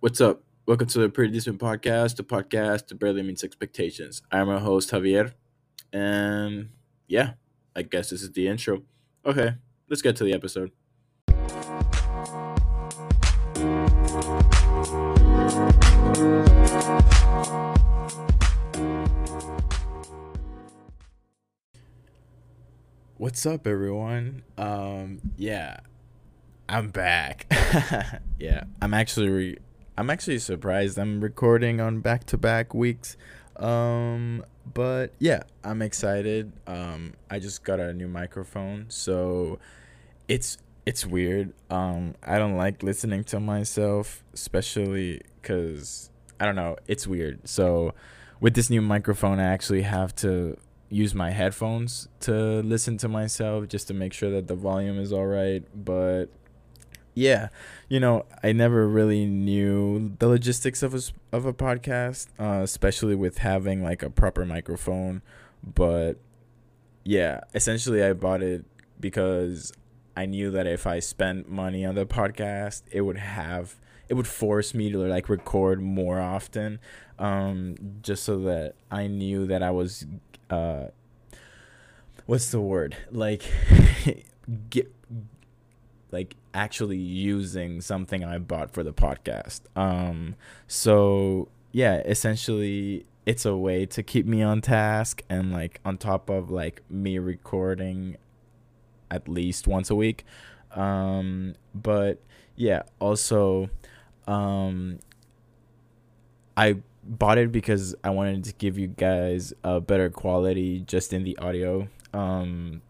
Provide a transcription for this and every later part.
What's up? Welcome to the Pretty Decent Podcast, the podcast that barely meets expectations. I'm your host, Javier. And yeah, I guess this is the intro. Okay, let's get to the episode. What's up, everyone? Um, yeah, I'm back. yeah, I'm actually re- I'm actually surprised I'm recording on back-to-back weeks. Um, but yeah, I'm excited. Um, I just got a new microphone, so it's it's weird. Um, I don't like listening to myself, especially cuz I don't know, it's weird. So with this new microphone, I actually have to use my headphones to listen to myself just to make sure that the volume is all right, but yeah, you know, I never really knew the logistics of a of a podcast, uh, especially with having like a proper microphone. But yeah, essentially, I bought it because I knew that if I spent money on the podcast, it would have it would force me to like record more often, um, just so that I knew that I was, uh, what's the word like, get like actually using something I bought for the podcast. Um, so yeah, essentially it's a way to keep me on task and like on top of like me recording at least once a week. Um, but yeah, also um I bought it because I wanted to give you guys a better quality just in the audio. Um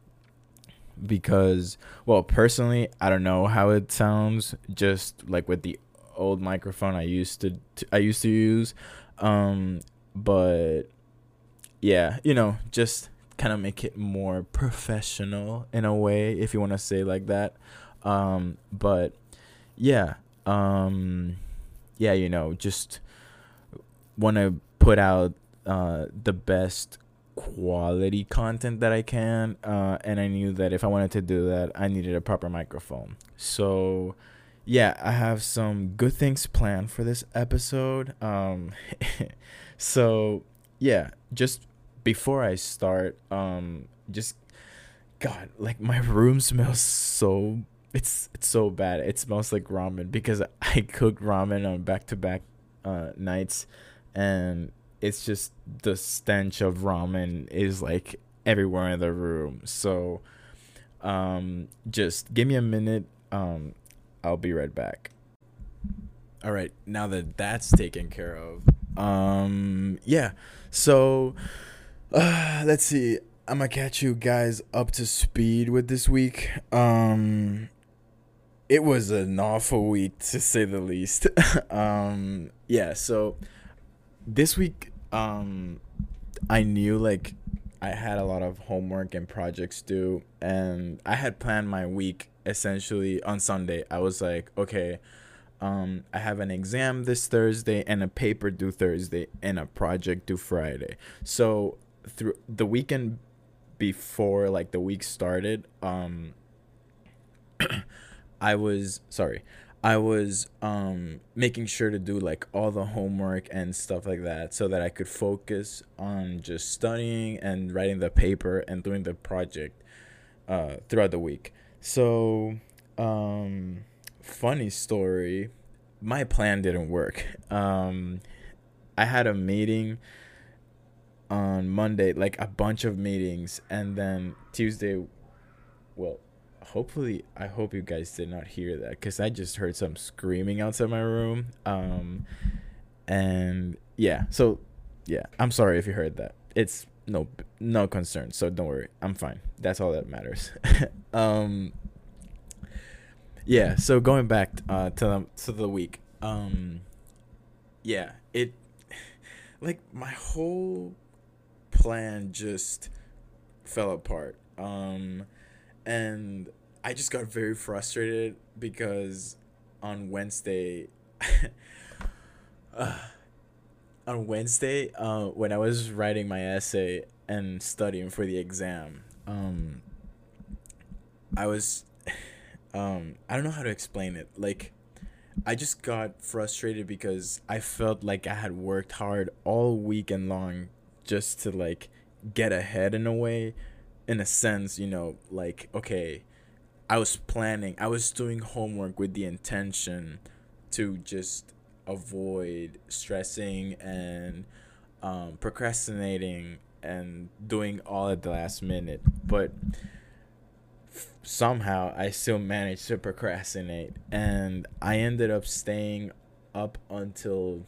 because well personally i don't know how it sounds just like with the old microphone i used to, i used to use um but yeah you know just kind of make it more professional in a way if you want to say like that um but yeah um yeah you know just want to put out uh the best quality content that I can. Uh, and I knew that if I wanted to do that, I needed a proper microphone. So, yeah, I have some good things planned for this episode. Um, so, yeah, just before I start, um, just God, like my room smells so it's it's so bad. It smells like ramen because I cooked ramen on back to back nights and it's just the stench of ramen is like everywhere in the room. So um just give me a minute. Um I'll be right back. All right, now that that's taken care of. Um yeah. So uh let's see. I'm gonna catch you guys up to speed with this week. Um it was an awful week to say the least. um yeah, so this week um I knew like I had a lot of homework and projects due and I had planned my week essentially on Sunday. I was like, okay, um I have an exam this Thursday and a paper due Thursday and a project due Friday. So through the weekend before like the week started, um I was sorry. I was um, making sure to do like all the homework and stuff like that so that I could focus on just studying and writing the paper and doing the project uh, throughout the week. So, um, funny story, my plan didn't work. Um, I had a meeting on Monday, like a bunch of meetings, and then Tuesday, well, hopefully i hope you guys did not hear that because i just heard some screaming outside my room um and yeah so yeah i'm sorry if you heard that. It's no no concern so don't worry i'm fine. That's all that matters. Um yeah so going back uh to the, to the week um yeah it like my whole plan just fell apart um and I just got very frustrated because on Wednesday, uh, on Wednesday, uh, when I was writing my essay and studying for the exam, um, I was, um, I don't know how to explain it. Like, I just got frustrated because I felt like I had worked hard all weekend long just to like get ahead in a way, in a sense, you know, like okay, I was planning, I was doing homework with the intention to just avoid stressing and um, procrastinating and doing all at the last minute, but somehow I still managed to procrastinate and I ended up staying up until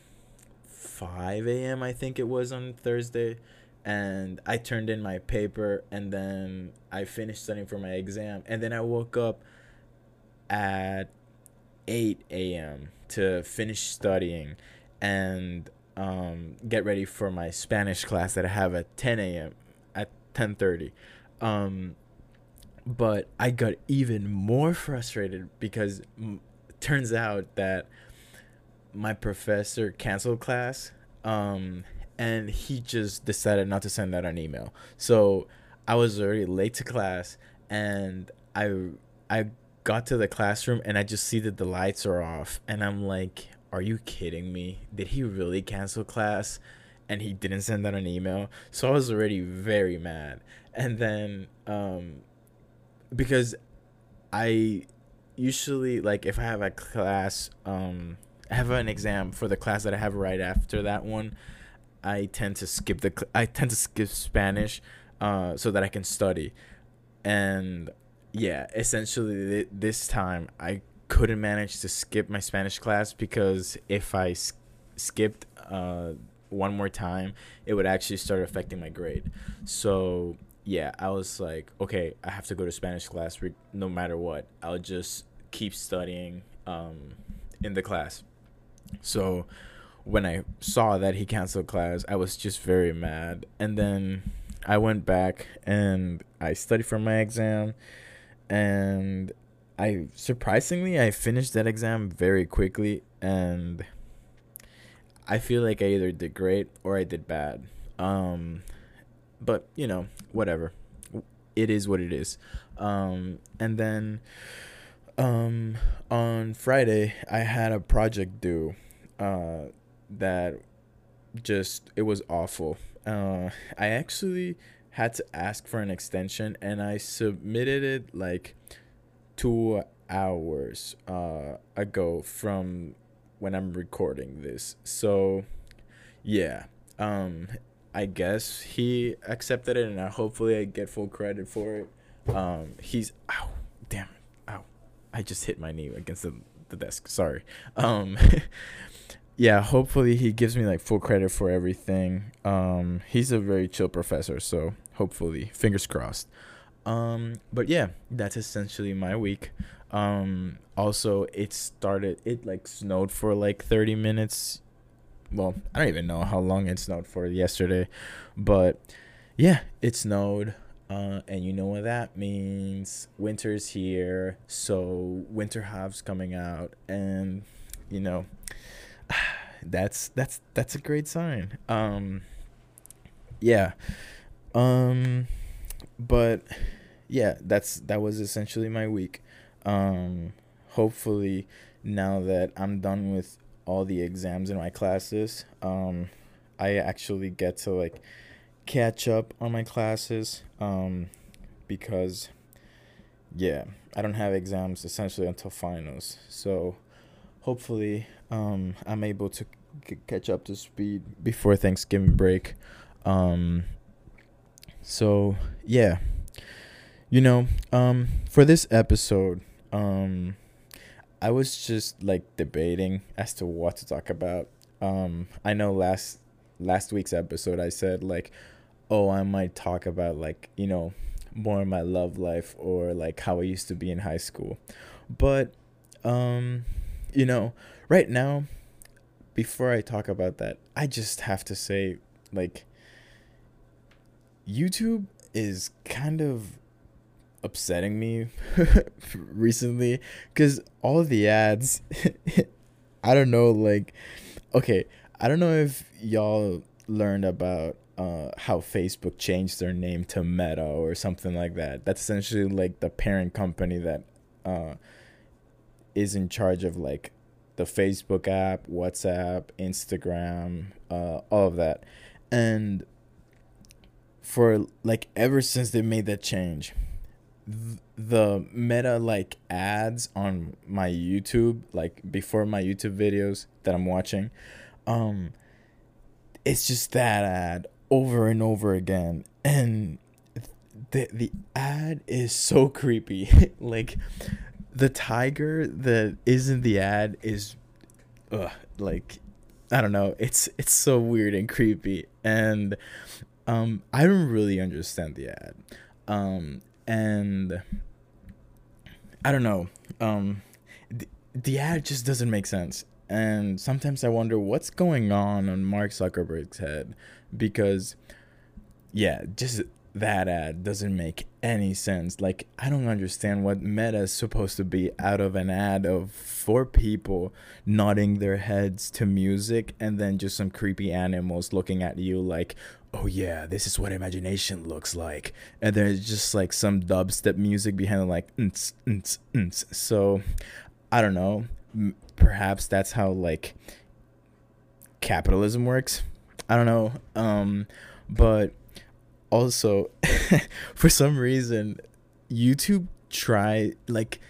5 a.m. I think it was on Thursday and I turned in my paper and then I finished studying for my exam and then I woke up at 8 a.m. to finish studying and um, get ready for my Spanish class that I have at 10 a.m. at 10:30. Um, but I got even more frustrated because m- turns out that my professor canceled class um, and he just decided not to send out an email. So I was already late to class and I I got to the classroom and I just see that the lights are off and I'm like, are you kidding me? Did he really cancel class? And he didn't send out an email. So I was already very mad. And then um because I usually like if I have a class, um, I have an exam for the class that I have right after that one. I tend to skip the I tend to skip Spanish, uh, so that I can study, and yeah, essentially th- this time I couldn't manage to skip my Spanish class because if I s- skipped uh one more time, it would actually start affecting my grade. So yeah, I was like, okay, I have to go to Spanish class re- no matter what. I'll just keep studying um, in the class. So when I saw that he canceled class, I was just very mad. And then I went back and I studied for my exam and I surprisingly I finished that exam very quickly and I feel like I either did great or I did bad. Um but you know, whatever. It is what it is. Um, and then um, on Friday, I had a project due uh, that just it was awful. Uh, I actually had to ask for an extension, and I submitted it like two hours uh, ago from when I'm recording this. So, yeah. Um, I guess he accepted it, and I, hopefully I get full credit for it. Um, he's ow, damn, ow, I just hit my knee against the the desk. Sorry. Um, yeah, hopefully he gives me like full credit for everything. Um, he's a very chill professor, so hopefully, fingers crossed. Um, but yeah, that's essentially my week. Um, also, it started. It like snowed for like thirty minutes well, I don't even know how long it snowed for yesterday, but yeah, it snowed. Uh, and you know what that means? Winter's here, so winter halves coming out, and you know, that's that's that's a great sign. Um, yeah, um, but yeah, that's that was essentially my week. Um, hopefully, now that I'm done with all the exams in my classes. Um, I actually get to like catch up on my classes um, because, yeah, I don't have exams essentially until finals. So hopefully, um, I'm able to c- catch up to speed before Thanksgiving break. Um, so yeah, you know, um, for this episode, um, I was just like debating as to what to talk about. Um, I know last last week's episode I said like, oh, I might talk about like you know more of my love life or like how I used to be in high school, but um, you know, right now, before I talk about that, I just have to say like, YouTube is kind of upsetting me recently because all the ads i don't know like okay i don't know if y'all learned about uh, how facebook changed their name to meta or something like that. That's essentially like the parent company that uh, is in charge of like the Facebook app, WhatsApp, Instagram, uh, all of that. And for like ever since they made that change, th- the meta like ads on my YouTube, like before my YouTube videos that I'm watching, um, it's just that ad over and over again. And the the ad is so creepy. like the tiger that is in the ad is uh like I don't know, it's it's so weird and creepy and um I don't really understand the ad. Um and I don't know. Um the, the ad just doesn't make sense. And sometimes I wonder what's going on on Mark Zuckerberg's head because yeah, just that ad doesn't make any sense. Like I don't understand what meta is supposed to be out of an ad of four people nodding their heads to music and then just some creepy animals looking at you like, "Oh yeah, this is what imagination looks like." And there's just like some dubstep music behind it like nts, nts, nts. So I don't know. Perhaps that's how like capitalism works. I don't know. Um but also for some reason youtube try like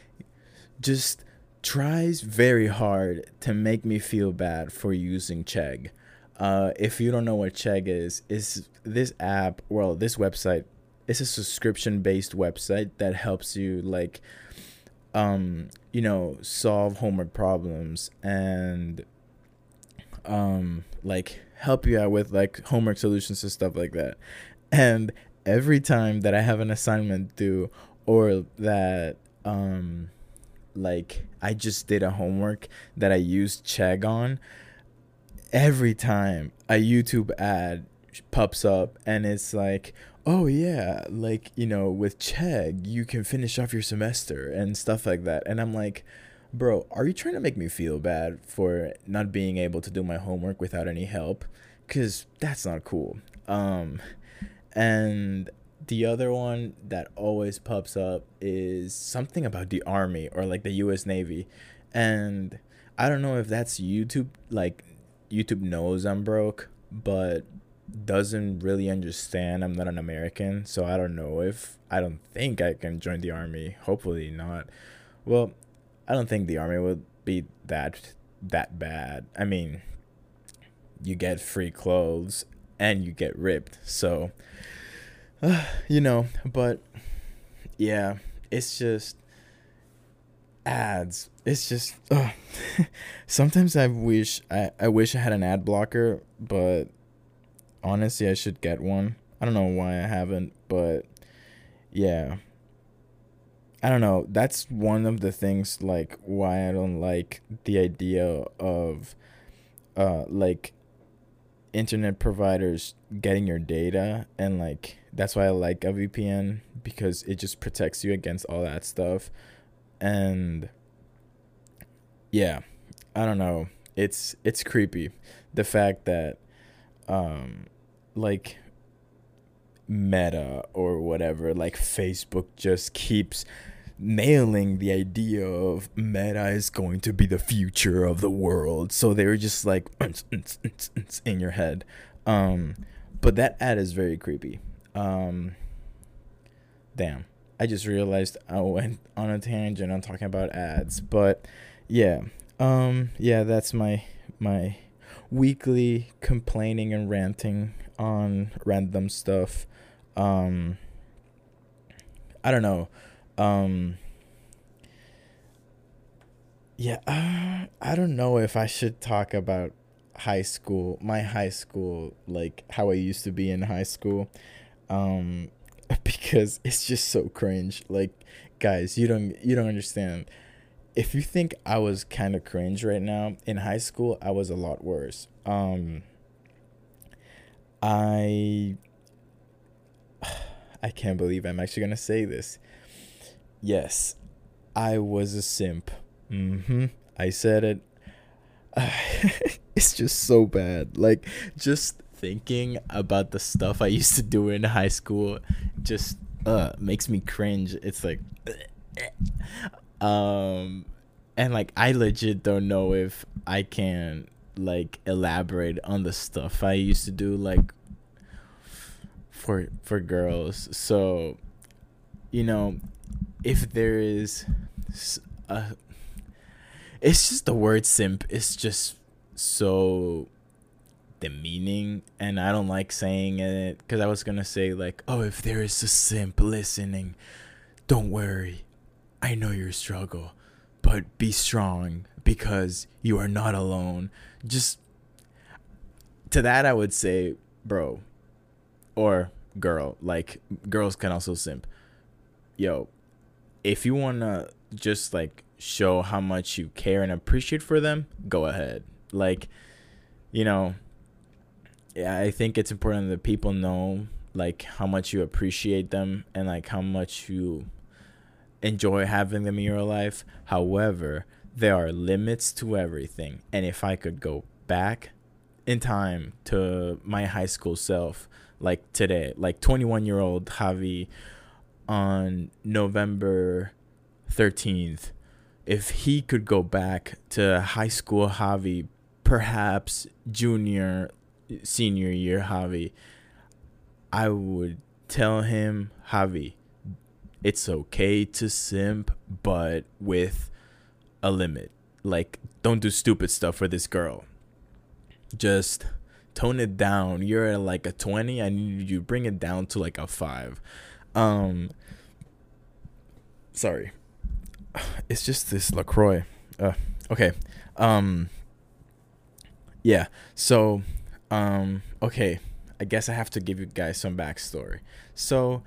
just tries very hard to make me feel bad for using chegg. Uh, if you don't know what chegg is is this app well this website it's a subscription based website that helps you like um you know solve homework problems and um like help you out with like homework solutions and stuff like that and every time that I have an assignment due or that um like I just did a homework that I used Chegg on, every time a YouTube ad pops up and it's like, oh yeah, like, you know, with Chegg, you can finish off your semester and stuff like that. And I'm like, bro, are you trying to make me feel bad for not being able to do my homework without any help? Cuz that's not cool. Um and the other one that always pops up is something about the army or like the US Navy. And I don't know if that's YouTube like YouTube knows I'm broke, but doesn't really understand I'm not an American, so I don't know if I don't think I can join the army. Hopefully not. Well, I don't think the army would be that that bad. I mean, you get free clothes and you get ripped. So, uh, you know, but yeah, it's just ads. It's just uh, sometimes I wish I, I wish I had an ad blocker, but honestly, I should get one. I don't know why I haven't, but yeah. I don't know. That's one of the things like why I don't like the idea of uh like internet providers getting your data and like that's why I like a VPN because it just protects you against all that stuff. And yeah, I don't know. It's it's creepy the fact that um like Meta or whatever like Facebook just keeps nailing the idea of meta is going to be the future of the world. So they were just like in your head. Um, but that ad is very creepy. Um, damn. I just realized I went on a tangent on talking about ads, but yeah. Um, yeah, that's my my weekly complaining and ranting on random stuff. Um, I don't know. Um, yeah, uh, I don't know if I should talk about high school, my high school, like how I used to be in high school, um, because it's just so cringe. Like, guys, you don't you don't understand. If you think I was kind of cringe right now in high school, I was a lot worse. Um, I I can't believe I'm actually gonna say this. Yes, I was a simp. Mm-hmm. I said it. it's just so bad. Like, just thinking about the stuff I used to do in high school just uh makes me cringe. It's like um and like I legit don't know if I can like elaborate on the stuff I used to do like for for girls. So, you know, if there is a it's just the word simp it's just so demeaning and I don't like saying it cuz I was to say like, "Oh, if there is a simp listening, don't worry. I know your struggle, but be strong because you are not alone." Just to that I would say, "Bro, or girl, like girls can also simp. Yo, if you want to just like show how much you care and appreciate for them, go ahead. Like, you know, I think it's important that people know like how much you appreciate them and like how much you enjoy having them in your life. However, there are limits to everything. And if I could go back in time to my high school self, like today, like 21 year old Javi on November 13th, if he could go back to high school Javi, perhaps junior, senior year Javi, I would tell him, Javi, it's okay to simp, but with a limit. Like, don't do stupid stuff for this girl. Just tone it down. You're at like a 20. I need you bring it down to like a 5. Um sorry. It's just this LaCroix. Uh okay. Um yeah. So um okay. I guess I have to give you guys some backstory. So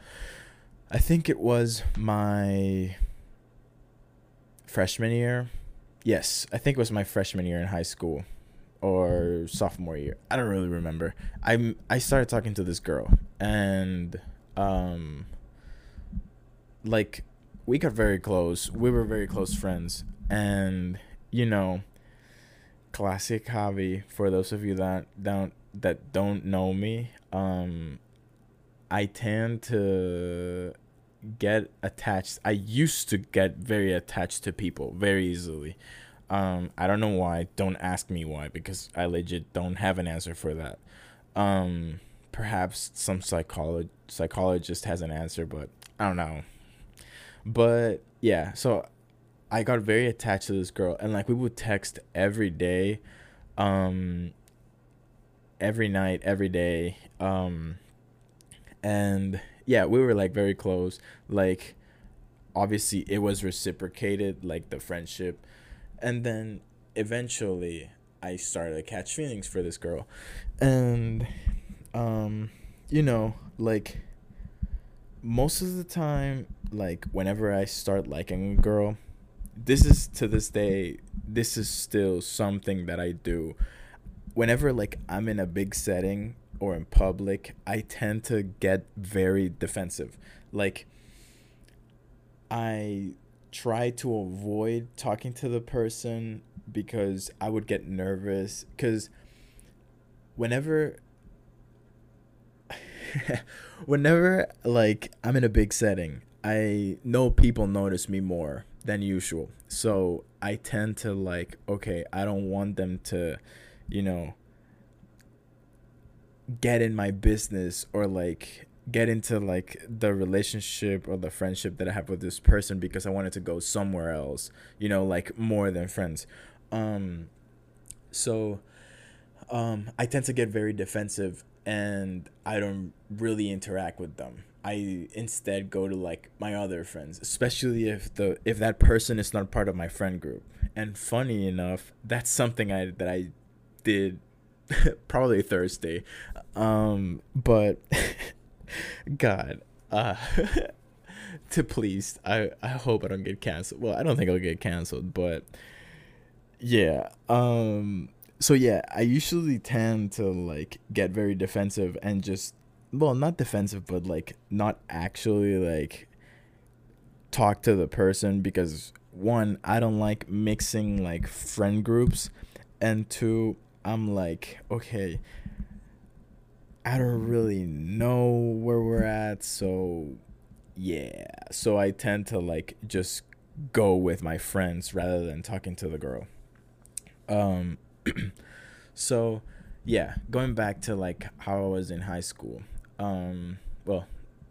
I think it was my freshman year. Yes, I think it was my freshman year in high school or sophomore year. I don't really remember. I I started talking to this girl and um like we got very close. We were very close friends and you know classic Javi for those of you that don't that don't know me um I tend to get attached I used to get very attached to people very easily um, I don't know why. Don't ask me why because I legit don't have an answer for that. Um, perhaps some psycholo- psychologist has an answer, but I don't know. But yeah, so I got very attached to this girl, and like we would text every day, um, every night, every day, um, and yeah, we were like very close. Like, obviously, it was reciprocated, like the friendship and then eventually I started to catch feelings for this girl. And um you know, like most of the time like whenever I start liking a girl, this is to this day this is still something that I do. Whenever like I'm in a big setting or in public, I tend to get very defensive. Like I try to avoid talking to the person because I would get nervous because whenever whenever like I'm in a big setting, I know people notice me more than usual. So I tend to like okay, I don't want them to, you know, get in my business or like get into like the relationship or the friendship that I have with this person because I wanted to go somewhere else, you know, like more than friends. Um so um I tend to get very defensive and I don't really interact with them. I instead go to like my other friends, especially if the if that person is not part of my friend group. And funny enough, that's something I that I did probably Thursday. Um but God, uh, to please, I I hope I don't get canceled. Well, I don't think I'll get canceled, but yeah. Um. So yeah, I usually tend to like get very defensive and just well, not defensive, but like not actually like talk to the person because one, I don't like mixing like friend groups, and two, I'm like okay I don't really know where we're at, so yeah. So I tend to like just go with my friends rather than talking to the girl. Um so yeah, going back to like how I was in high school. Um well,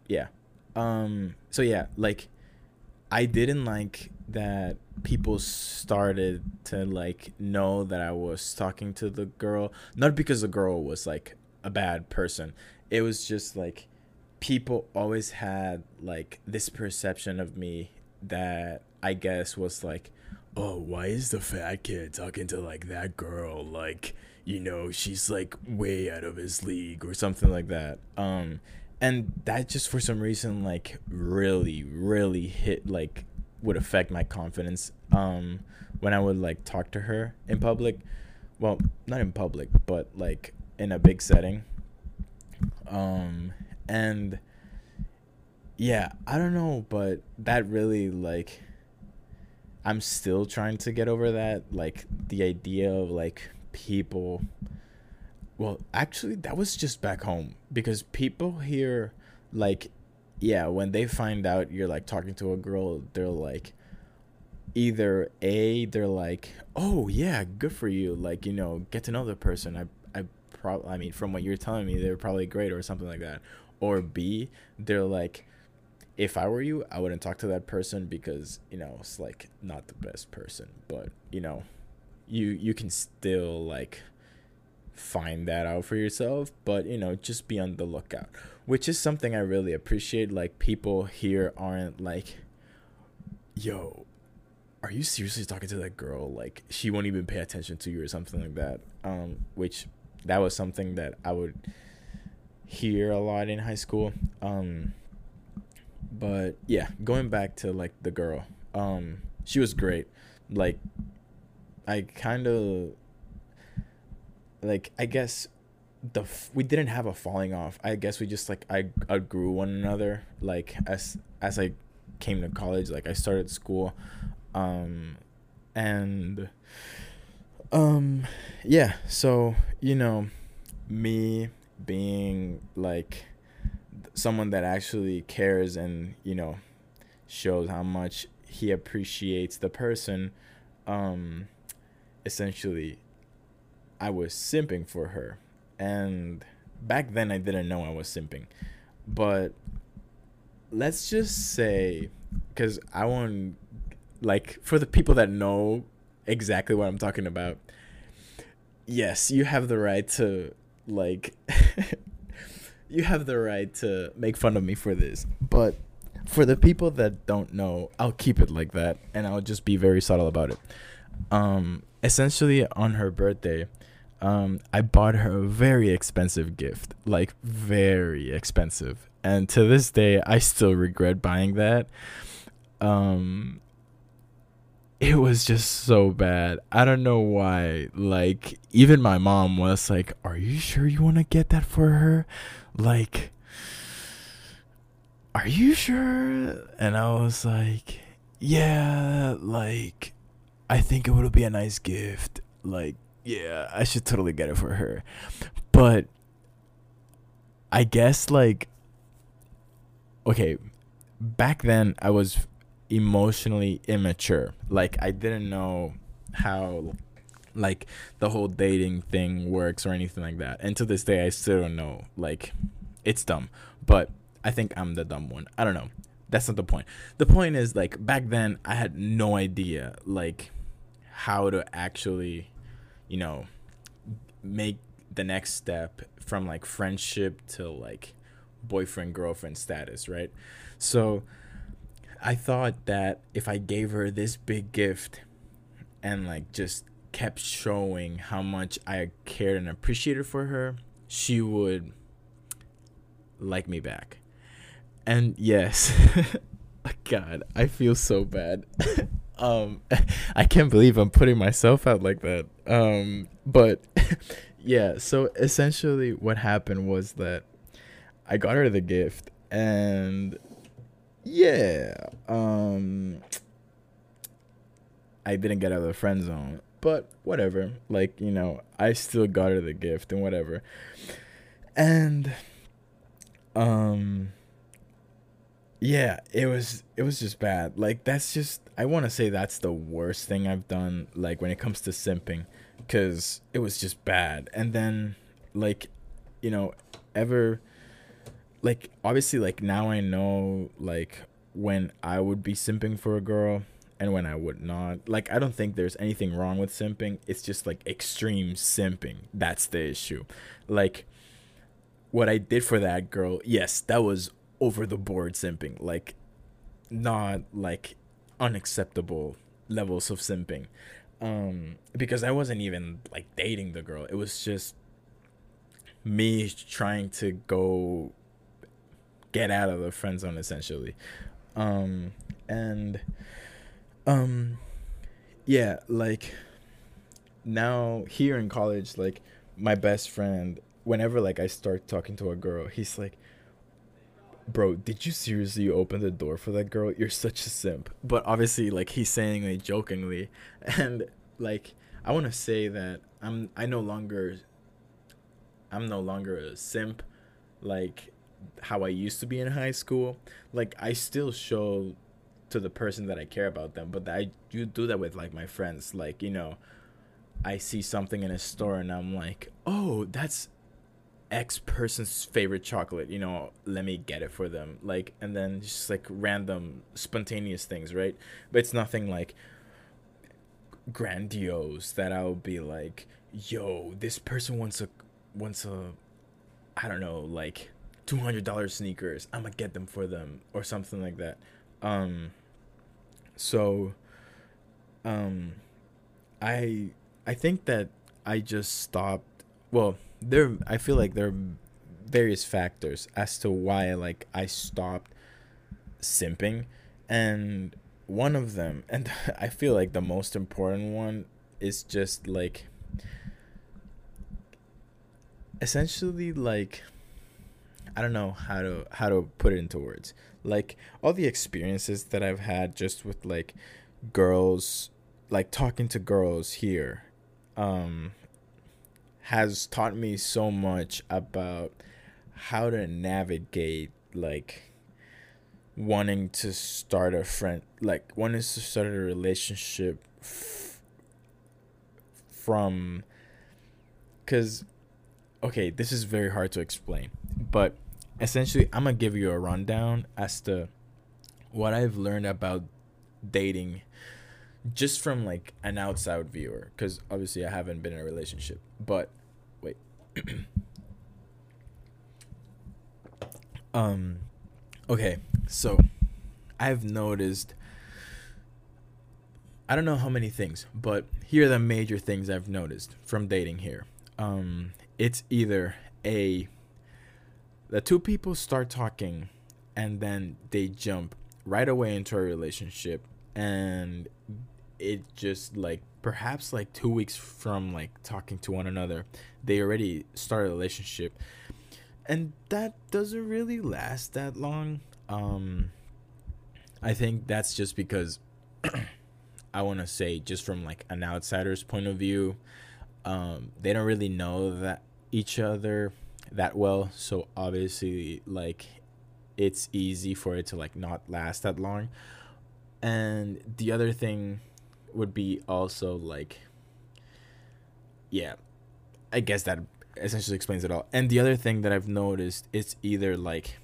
yeah. Um so yeah, like I didn't like that people started to like know that I was talking to the girl, not because the girl was like a bad person. It was just like people always had like this perception of me that I guess was like, oh, why is the fat kid talking to like that girl? Like, you know, she's like way out of his league or something like that. Um, and that just for some reason like really, really hit like would affect my confidence. Um, when I would like talk to her in public, well, not in public, but like in a big setting. Um, and yeah, I don't know, but that really like I'm still trying to get over that like the idea of like people well, actually that was just back home because people here like yeah, when they find out you're like talking to a girl, they're like either a they're like, "Oh, yeah, good for you." Like, you know, get to know the person. I I probably I mean, from what you're telling me, they're probably great or something like that. Or B, they're like if I were you, I wouldn't talk to that person because you know it's like not the best person. But you know, you you can still like find that out for yourself. But you know, just be on the lookout, which is something I really appreciate. Like people here aren't like, yo. Are you seriously talking to that girl? Like she won't even pay attention to you or something like that. Um, which that was something that I would hear a lot in high school. Um, but yeah, going back to like the girl, um, she was great. Like, I kind of like I guess the f- we didn't have a falling off. I guess we just like I outgrew one another. Like as as I came to college, like I started school, um, and um, yeah. So you know, me being like someone that actually cares and you know shows how much he appreciates the person um essentially i was simping for her. And back then i didn't know i was simping. But let's just say because i want like for the people that know exactly what i'm talking about yes you have the right to like you have the right to make fun of me for this, but for the people that don't know, I'll keep it like that and I'll just be very subtle about it. Um, essentially, on her birthday, um, I bought her a very expensive gift, like very expensive, and to this day, I still regret buying that. Um, it was just so bad. I don't know why. Like, even my mom was like, Are you sure you want to get that for her? Like, are you sure? And I was like, Yeah, like, I think it would be a nice gift. Like, yeah, I should totally get it for her. But I guess, like, okay, back then I was emotionally immature. Like I didn't know how like the whole dating thing works or anything like that. And to this day I still don't know. Like it's dumb. But I think I'm the dumb one. I don't know. That's not the point. The point is like back then I had no idea like how to actually, you know, make the next step from like friendship to like boyfriend girlfriend status, right? So I thought that if I gave her this big gift and like just kept showing how much I cared and appreciated for her, she would like me back. And yes, God, I feel so bad. um I can't believe I'm putting myself out like that. Um but yeah, so essentially what happened was that I got her the gift and yeah. Um I didn't get out of the friend zone. But whatever. Like, you know, I still got her the gift and whatever. And um yeah, it was it was just bad. Like that's just I want to say that's the worst thing I've done like when it comes to simping cuz it was just bad. And then like you know, ever like obviously like now I know like when I would be simping for a girl and when I would not. Like I don't think there's anything wrong with simping. It's just like extreme simping. That's the issue. Like what I did for that girl, yes, that was over the board simping. Like not like unacceptable levels of simping. Um because I wasn't even like dating the girl. It was just me trying to go get out of the friend zone essentially. Um and um yeah, like now here in college like my best friend whenever like I start talking to a girl, he's like bro, did you seriously open the door for that girl? You're such a simp. But obviously, like he's saying it jokingly, and like I want to say that I'm I no longer I'm no longer a simp, like how I used to be in high school. Like I still show to the person that I care about them, but I do do that with like my friends. Like you know, I see something in a store and I'm like, oh, that's X person's favorite chocolate, you know, let me get it for them. Like, and then just like random spontaneous things, right? But it's nothing like grandiose that I'll be like, yo, this person wants a, wants a, I don't know, like $200 sneakers. I'm gonna get them for them or something like that. Um, so, um, I, I think that I just stopped, well, there I feel like there are various factors as to why like I stopped simping and one of them and I feel like the most important one is just like essentially like I don't know how to how to put it into words. Like all the experiences that I've had just with like girls like talking to girls here um has taught me so much about how to navigate like wanting to start a friend like wanting to start a relationship f- from because okay this is very hard to explain but essentially i'm gonna give you a rundown as to what i've learned about dating just from like an outside viewer because obviously i haven't been in a relationship but wait. Um okay so i've noticed i don't know how many things but here are the major things i've noticed from dating here. Um it's either a the two people start talking and then they jump right away into a relationship and it just like perhaps like two weeks from like talking to one another they already start a relationship. And that doesn't really last that long. Um i think that's just because i want to say just from like an outsider's point of view um they don't really know that each other that well. So obviously like it's easy for it to like not last that long. And the other thing would be also like yeah i guess that essentially explains it all. And the other thing that i've noticed is either like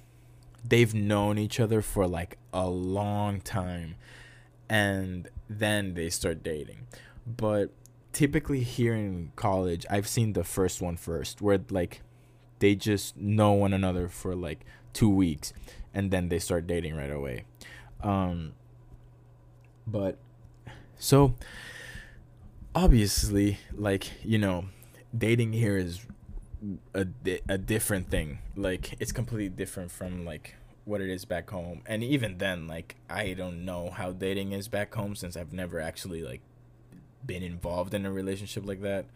they've known each other for like a long time and then they start dating. But typically here in college i've seen the first one first where like they just know one another for like two weeks and then they start dating right away. Um but so obviously, like, you know, dating here is a, a different thing. Like it's completely different from like what it is back home. And even then, like I don't know how dating is back home since I've never actually like been involved in a relationship like that.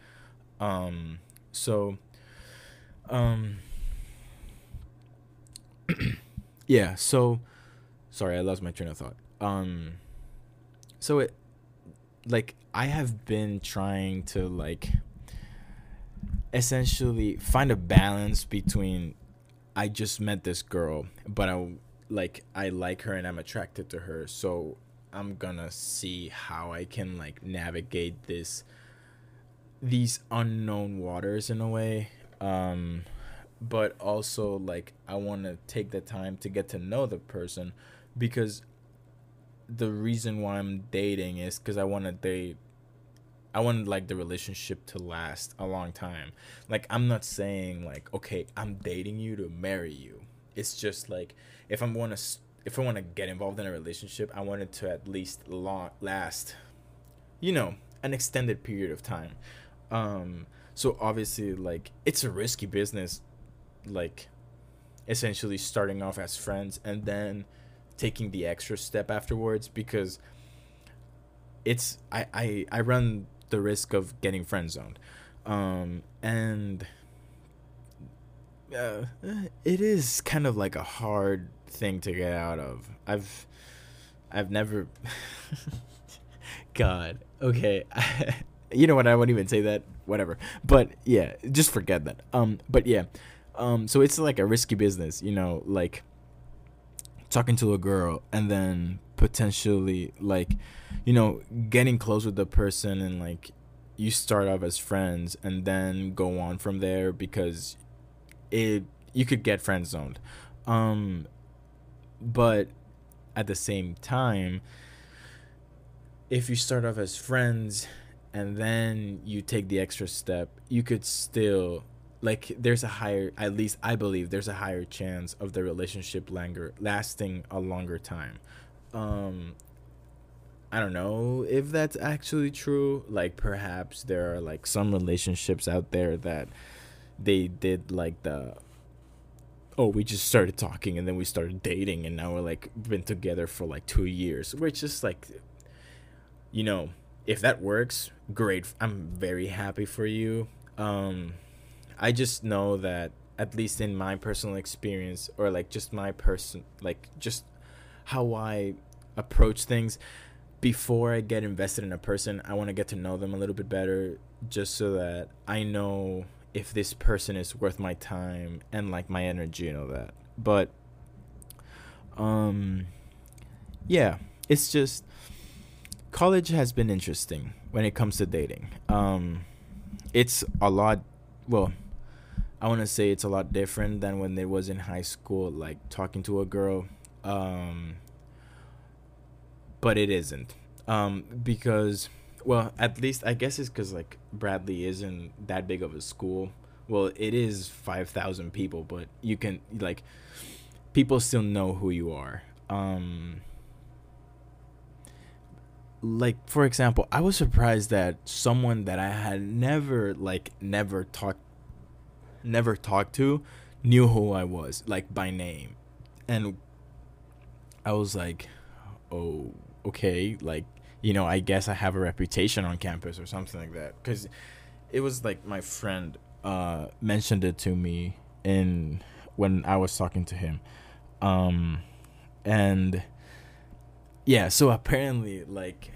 Um so um yeah, so sorry, I lost my train of thought. Um so it like I have been trying to like essentially find a balance between I just met this girl, but I like I like her and I'm attracted to her. So I'm gonna see how I can like navigate this these unknown waters in a way. Um but also like I want to take the time to get to know the person because the reason why I'm dating is cuz I want to date I want like the relationship to last a long time. Like I'm not saying like okay, I'm dating you to marry you. It's just like if I'm going to if I want to get involved in a relationship, I want it to at least long last you know, an extended period of time. Um so obviously like it's a risky business like essentially starting off as friends and then taking the extra step afterwards because it's I I, I run the risk of getting friend zoned. Um, and uh, it is kind of like a hard thing to get out of. I've I've never God. Okay. you know what? I won't even say that. Whatever. But yeah, just forget that. Um but yeah. Um so it's like a risky business, you know, like talking to a girl and then potentially like you know getting close with the person and like you start off as friends and then go on from there because it you could get friend zoned. Um but at the same time if you start off as friends and then you take the extra step you could still like there's a higher at least i believe there's a higher chance of the relationship longer lasting a longer time um I don't know if that's actually true. Like perhaps there are like some relationships out there that they did like the oh we just started talking and then we started dating and now we're like been together for like 2 years. Which is like you know, if that works, great. I'm very happy for you. Um I just know that at least in my personal experience or like just my person like just how I approach things before I get invested in a person, I want to get to know them a little bit better just so that I know if this person is worth my time and like my energy and all that. But um yeah, it's just college has been interesting when it comes to dating. Um it's a lot well, I want to say it's a lot different than when it was in high school like talking to a girl um but it isn't. Um, because well at least i guess it's because like bradley isn't that big of a school. Well it is 5000 people but you can like people still know who you are. Um like for example i was surprised that someone that i had never like never talked never talked to knew who i was like by name and i was like oh okay, like you know, I guess I have a reputation on campus or something like that. Because it was like my friend uh, mentioned it to me in when I was talking to him, um, and yeah, so apparently like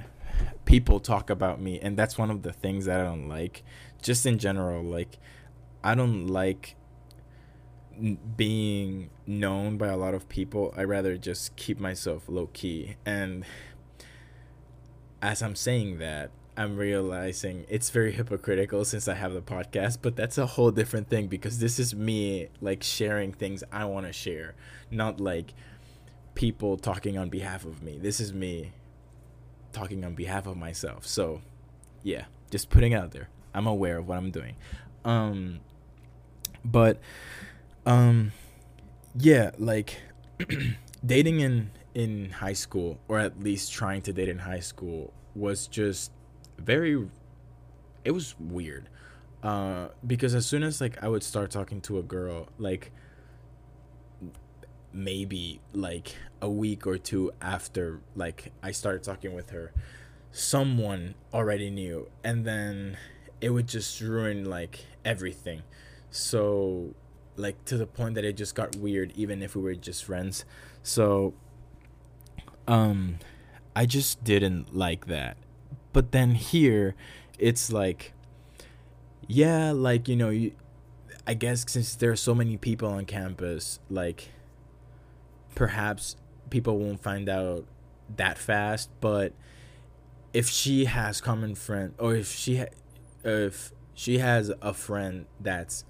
people talk about me, and that's one of the things that I don't like. Just in general, like I don't like being known by a lot of people i rather just keep myself low key and as I'm saying that, I'm realizing it's very hypocritical since I have the podcast, but that's a whole different thing because this is me like sharing things I want to share, not like people talking on behalf of me. This is me talking on behalf of myself. So, yeah, just putting out there. I'm aware of what I'm doing. Um but um yeah, like dating in in high school, or at least trying to date in high school, was just very. It was weird, uh, because as soon as like I would start talking to a girl, like maybe like a week or two after like I started talking with her, someone already knew, and then it would just ruin like everything. So like to the point that it just got weird even if we were just friends. So um, I just didn't like that. But then here, it's like, yeah, like you know, you, I guess since there are so many people on campus, like perhaps people won't find out that fast, but if she has common friend or if she ha- if she has a friend that's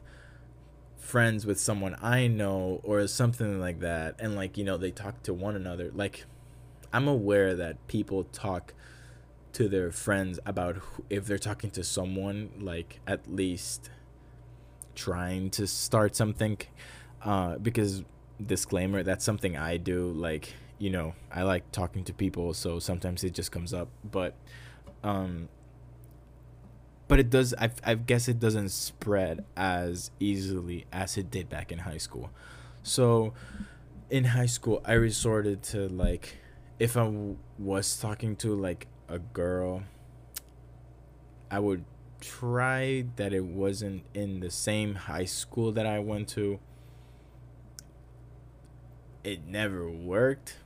friends with someone I know or something like that and like you know they talk to one another like I'm aware that people talk to their friends about who, if they're talking to someone like at least trying to start something uh because disclaimer that's something I do like you know I like talking to people so sometimes it just comes up but um but it does I, I guess it doesn't spread as easily as it did back in high school. So in high school i resorted to like if I w- was talking to like a girl i would try that it wasn't in the same high school that i went to. It never worked.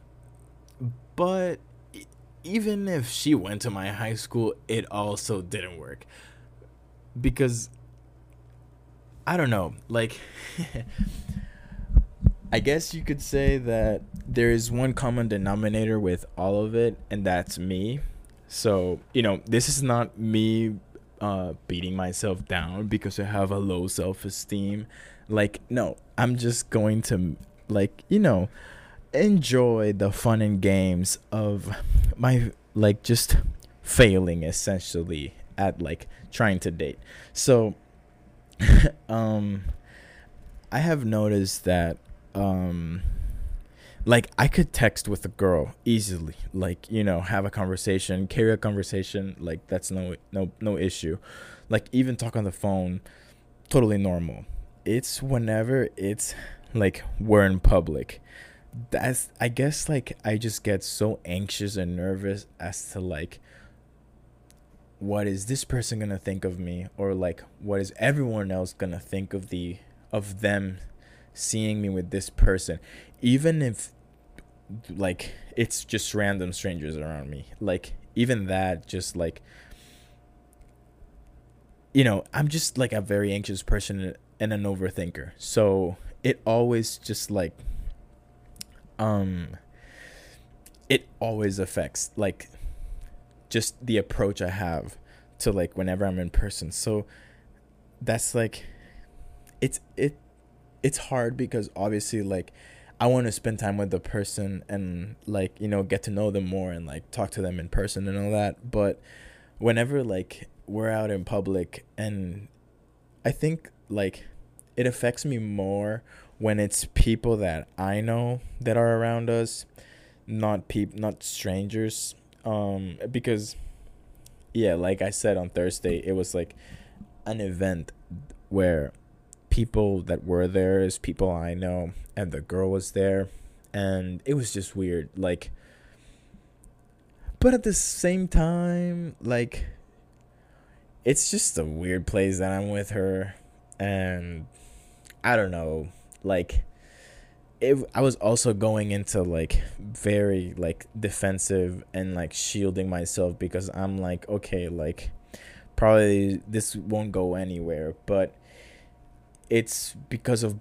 But even if she went to my high school it also didn't work because I don't know, like I guess you could say that there is one common denominator with all of it and that's me. So, you know, this is not me uh beating myself down because I have a low self-esteem. Like no, I'm just going to like, you know, enjoy the fun and games of my like just failing essentially at like trying to date. So um I have noticed that um like I could text with a girl easily, like, you know, have a conversation, carry a conversation, like that's no no no issue. Like even talk on the phone, totally normal. It's whenever it's like we're in public. That's I guess like I just get so anxious and nervous as to like what is this person gonna think of me? Or like what is everyone else gonna think of the of them seeing me with this person? Even if like it's just random strangers around me. Like even that just like you know i'm just like a very anxious person and an overthinker. So it always just like um it always affects like just the approach I have to like whenever I'm in person. So that's like it's it it's hard because obviously like I want to spend time with the person and like you know get to know them more and like talk to them in person and all that. But whenever like we're out in public and I think like it affects me more when it's people that I know that are around us, not peop not strangers um because yeah like i said on thursday it was like an event where people that were there is people i know and the girl was there and it was just weird like but at the same time like it's just a weird place that i'm with her and i don't know like it, I was also going into like very like defensive and like shielding myself because I'm like okay like probably this won't go anywhere. But it's because of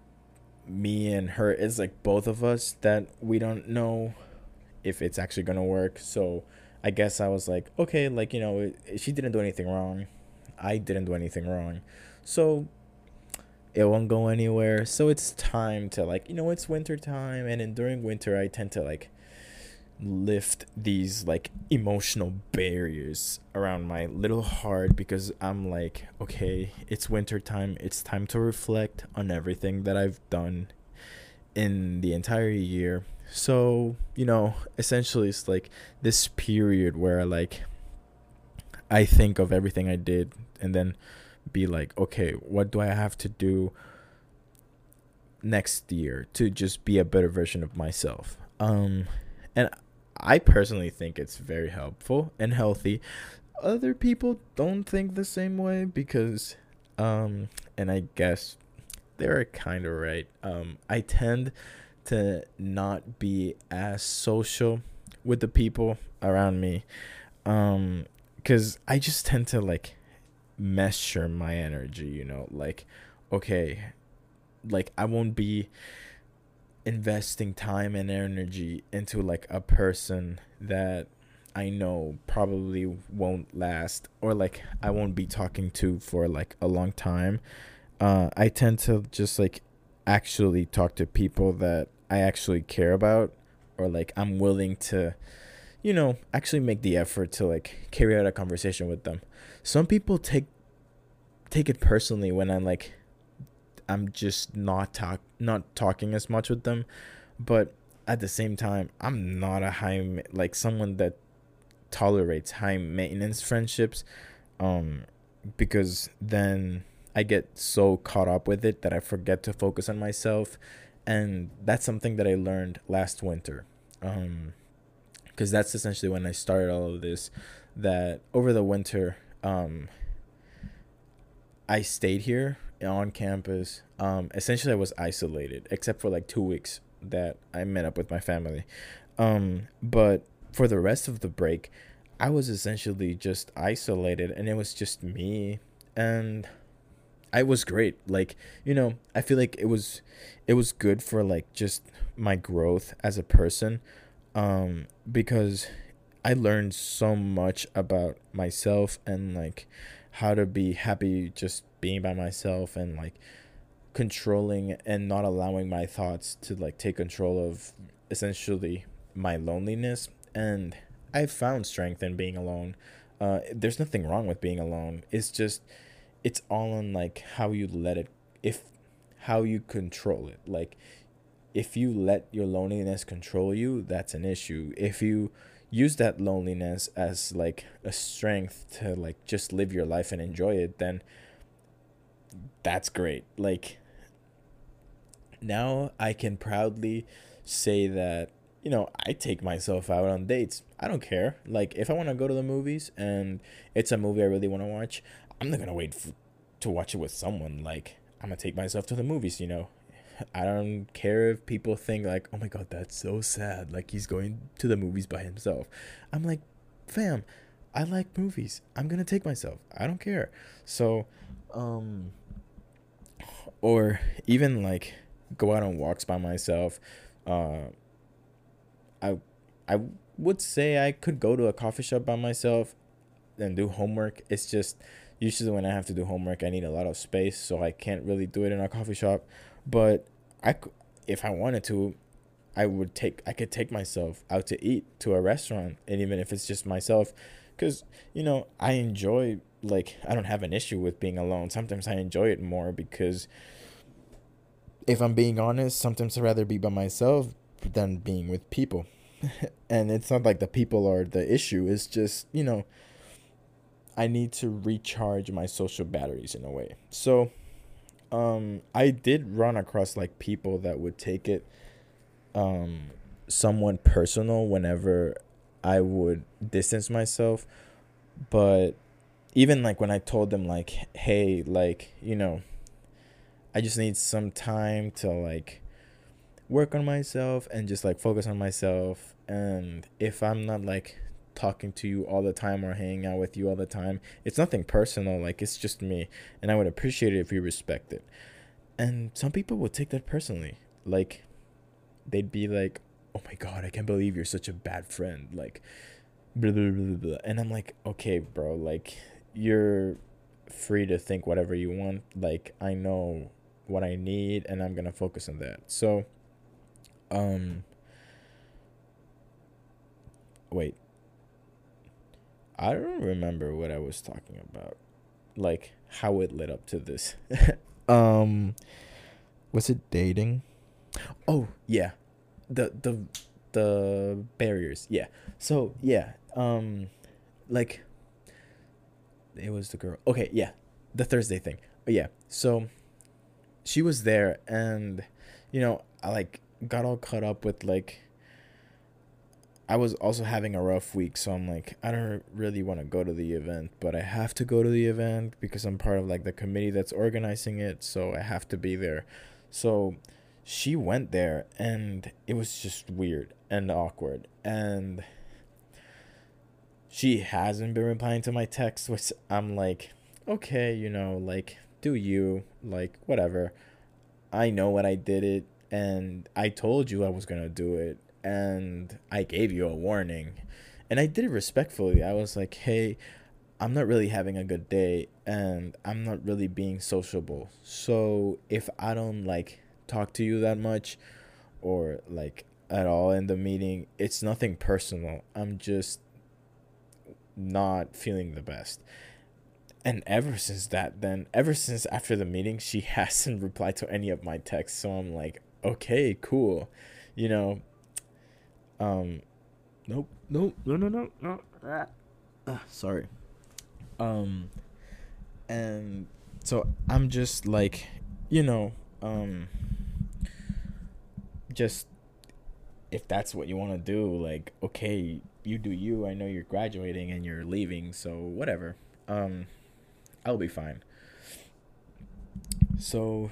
me and her. It's like both of us that we don't know if it's actually going to work. So I guess I was like okay like you know she didn't do anything wrong. I didn't do anything wrong. So it won't go anywhere. So it's time to like you know it's winter time and in, during winter i tend to like lift these like emotional barriers around my little heart because i'm like okay it's winter time. It's time to reflect on everything that i've done in the entire year. So you know essentially it's like this period where like i think of everything i did and then be like, okay, what do I have to do next year to just be a better version of myself? Um, and I personally think it's very helpful and healthy. Other people don't think the same way because, um, and I guess they're kind of right. Um, I tend to not be as social with the people around me um because i just tend to like measure my energy, you know, like okay, like I won't be investing time and energy into like a person that I know probably won't last or like I won't be talking to for like a long time. Uh, I tend to just like actually talk to people that I actually care about or like I'm willing to, you know, actually make the effort to like carry out a conversation with them. Some people take take it personally when I'm like I'm just not talk not talking as much with them, but at the same time, I'm not a high like someone that tolerates high maintenance friendships, um, because then I get so caught up with it that I forget to focus on myself, and that's something that I learned last winter, um, because that's essentially when I started all of this. That over the winter, um, I stayed here on campus. Um, essentially, I was isolated except for like two weeks that I met up with my family. Um, but for the rest of the break, I was essentially just isolated, and it was just me, and I was great. Like you know, I feel like it was, it was good for like just my growth as a person, um, because I learned so much about myself and like how to be happy just being by myself and like controlling and not allowing my thoughts to like take control of essentially my loneliness. And i found strength in being alone. Uh, there's nothing wrong with being alone. It's just it's all on like how you let it if how you control it. Like if you let your loneliness control you that's an issue. If you use that loneliness as like a strength to like just live your life and enjoy it then that's great. Like now i can proudly say that you know i take myself out on dates. I don't care. Like if i want to go to the movies and it's a movie i really want to watch i'm not gonna wait f- to watch it with someone. Like i'm gonna take myself to the movies you know I don't care if people think like, "Oh my god, that's so sad." Like he's going to the movies by himself. I'm like, "Fam, I like movies. I'm going to take myself. I don't care." So, um or even like go out on walks by myself. Uh I I would say I could go to a coffee shop by myself and do homework. It's just usually when I have to do homework, I need a lot of space, so I can't really do it in a coffee shop. But I, if I wanted to, I would take I could take myself out to eat to a restaurant, and even if it's just myself, because you know I enjoy like I don't have an issue with being alone. Sometimes I enjoy it more because if I'm being honest, sometimes I'd rather be by myself than being with people. and it's not like the people are the issue. It's just, you know, I need to recharge my social batteries in a way. So um I did run across like people that would take it um somewhat personal whenever I would distance myself. But even like when I told them like hey like you know I just need some time to like work on myself and just like focus on myself and if I'm not like talking to you all the time or hanging out with you all the time. It's nothing personal, like it's just me. And I would appreciate it if you respect it. And some people would take that personally. Like they'd be like, Oh my god, I can't believe you're such a bad friend. Like blah, blah, blah, blah. and I'm like, okay, bro, like you're free to think whatever you want. Like I know what I need and I'm gonna focus on that. So um wait I don't remember what I was talking about. Like how it led up to this. um was it dating? Oh, yeah. The the the barriers. Yeah. So, yeah. Um like it was the girl. Okay, yeah. The Thursday thing. But yeah. So she was there and you know, I like got all caught up with like I was also having a rough week, so I'm like, I don't really want to go to the event, but I have to go to the event because I'm part of like the committee that's organizing it, so I have to be there. So she went there and it was just weird and awkward and she hasn't been replying to my text which I'm like okay you know like do you like whatever I know what I did it and I told you I was gonna do it, and I gave you a warning, and I did it respectfully. I was like, hey. I'm not really having a good day and I'm not really being sociable. So if I don't like talk to you that much or like at all in the meeting, it's nothing personal. I'm just not feeling the best. And ever since that, then ever since after the meeting, she hasn't replied to any of my texts. So I'm like, okay, cool, you know. Um, nope, nope, no, no, no, no. Ah, ah, sorry. Um, and so I'm just like, you know, um, just if that's what you want to do, like, okay, you do you. I know you're graduating and you're leaving, so whatever. Um, I'll be fine. So,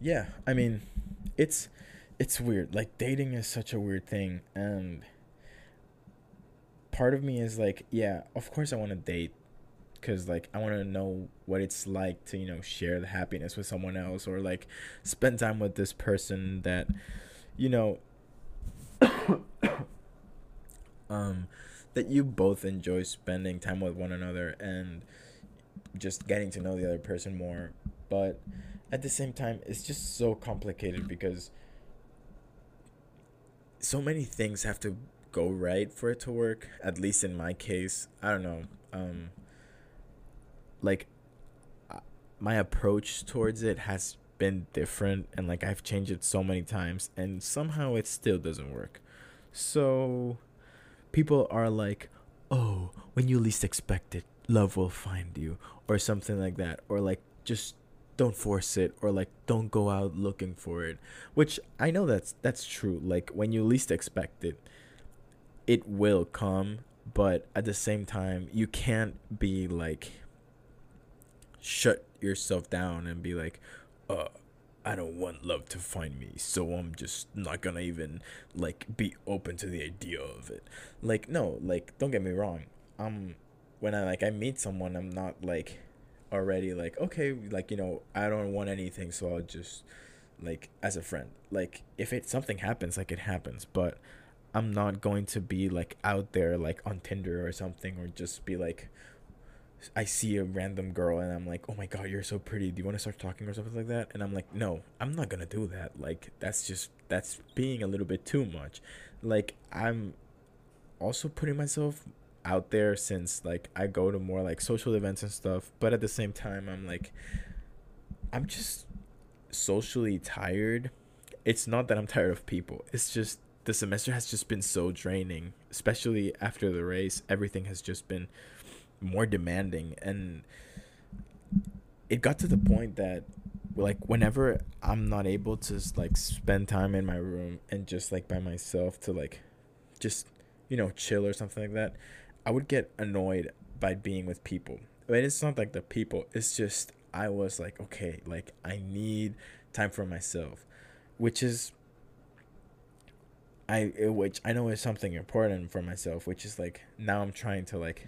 yeah, I mean, it's it's weird. Like dating is such a weird thing and part of me is like, yeah, of course I want to date cuz like I want to know what it's like to, you know, share the happiness with someone else or like spend time with this person that you know um that you both enjoy spending time with one another and just getting to know the other person more but at the same time it's just so complicated because so many things have to go right for it to work at least in my case. I don't know um like my approach towards it has been different and like i've changed it so many times and somehow it still doesn't work. So people are like oh when you least expect it love will find you or something like that or like just don't force it or like don't go out looking for it which i know that's that's true like when you least expect it it will come but at the same time you can't be like shut yourself down and be like uh I don't want love to find me, so I'm just not gonna even like be open to the idea of it. Like no, like don't get me wrong. Um when I like I meet someone, I'm not like already like okay, like you know, I don't want anything, so I'll just like as a friend. Like if it something happens, like it happens, but I'm not going to be like out there like on Tinder or something or just be like I see a random girl and I'm like, "Oh my god, you're so pretty. Do you want to start talking or something like that?" And I'm like, "No, I'm not to do that. Like that's just that's being a little bit too much." Like I'm also putting myself out there since like I go to more like social events and stuff, but at the same time I'm like I'm just socially tired. It's not that I'm tired of people. It's just the semester has just been so draining, especially after the race. Everything has just been more demanding and it got to the point that like whenever I'm not able to like spend time in my room and just like by myself to like just you know chill or something like that, I would get annoyed by being with people. But it's not like the people. It's just I was like okay, like I need time for myself, which is I which I know is something important for myself, which is like now I'm trying to like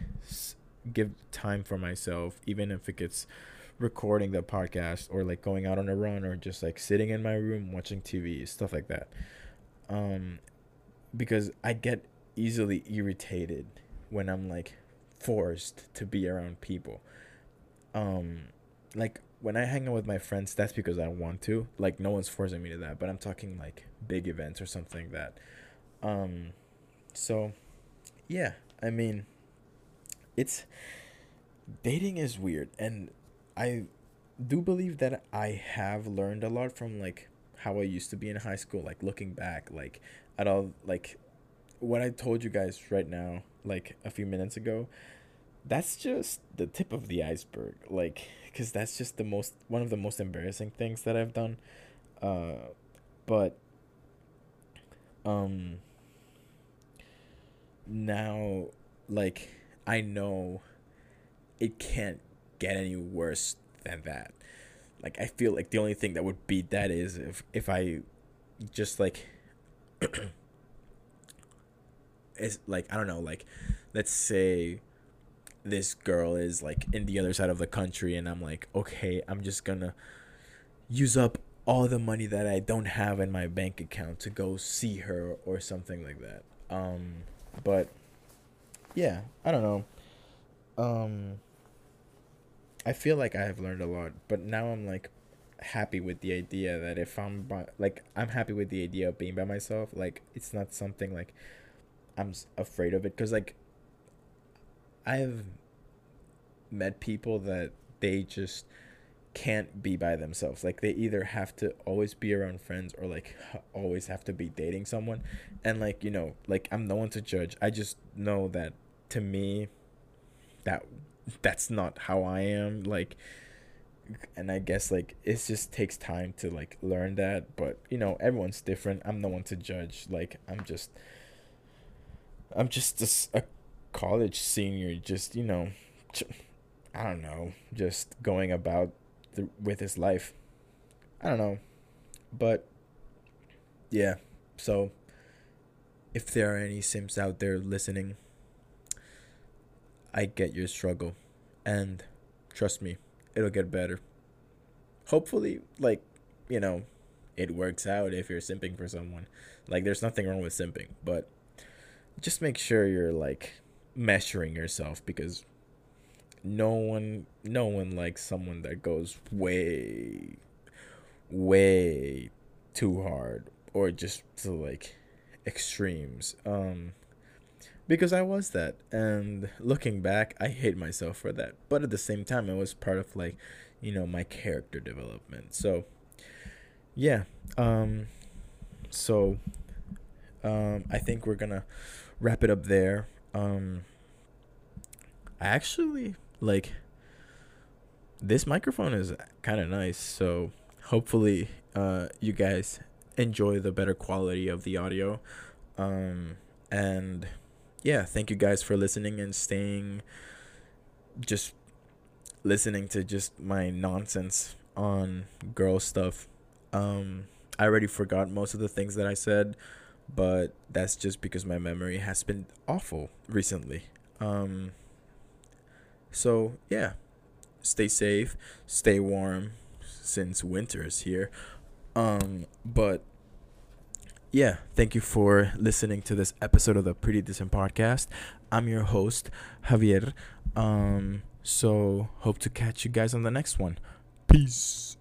give time for myself, even if it gets recording the podcast or like going out on a run or just like sitting in my room watching TV, stuff like that. Um, because I get easily irritated when I'm like forced to be around people. Um, like when I hang out with my friends, that's because I want to. Like no one's forcing me to that, but I'm talking like big events or something like that. Um, so yeah, I mean it's dating is weird and I do believe that I have learned a lot from like how I used to be in high school like looking back like at all like what I told you guys right now like a few minutes ago that's just the tip of the iceberg like cuz that's just the most one of the most embarrassing things that I've done uh but um now like I know it can't get any worse than that. Like I feel like the only thing that would beat that is if if I just like is like I don't know like let's say this girl is like in the other side of the country and I'm like okay I'm just gonna use up all the money that I don't have in my bank account to go see her or something like that. Um, but yeah, I don't know. Um, I feel like I have learned a lot, but now I'm like happy with the idea that if I'm by, like I'm happy with the idea of being by myself. Like it's not something like I'm afraid of it because like I've met people that they just can't be by themselves. Like they either have to always be around friends or like always have to be dating someone. And like, you know, like I'm no one to judge. I just know that to me that that's not how I am like and I guess like it just takes time to like learn that, but you know, everyone's different. I'm no one to judge. Like I'm just I'm just a, college senior just, you know, I don't know, just going about the, with his life. I don't know. But yeah. So if there are any simps out there listening, I get your struggle and trust me, it'll get better. Hopefully, like, you know, it works out if you're simping for someone. Like there's nothing wrong with simping, but just make sure you're like measuring yourself because no one no one likes someone that goes way way too hard or just to like extremes. Um because I was that and looking back I hate myself for that. But at the same time it was part of like you know my character development. So yeah um so um I think we're going to wrap it up there. Um I actually like this microphone is kind of nice so hopefully uh you guys enjoy the better quality of the audio. Um and yeah thank you guys for listening and staying just listening to just my nonsense on girl stuff. Um i already forgot most of the things that i said but that's just because my memory has been awful recently um so, yeah, stay safe, stay warm since winter is here. Um, but yeah, thank you for listening to this episode of the Pretty Decent Podcast. I'm your host, Javier. Um, so hope to catch you guys on the next one. Peace.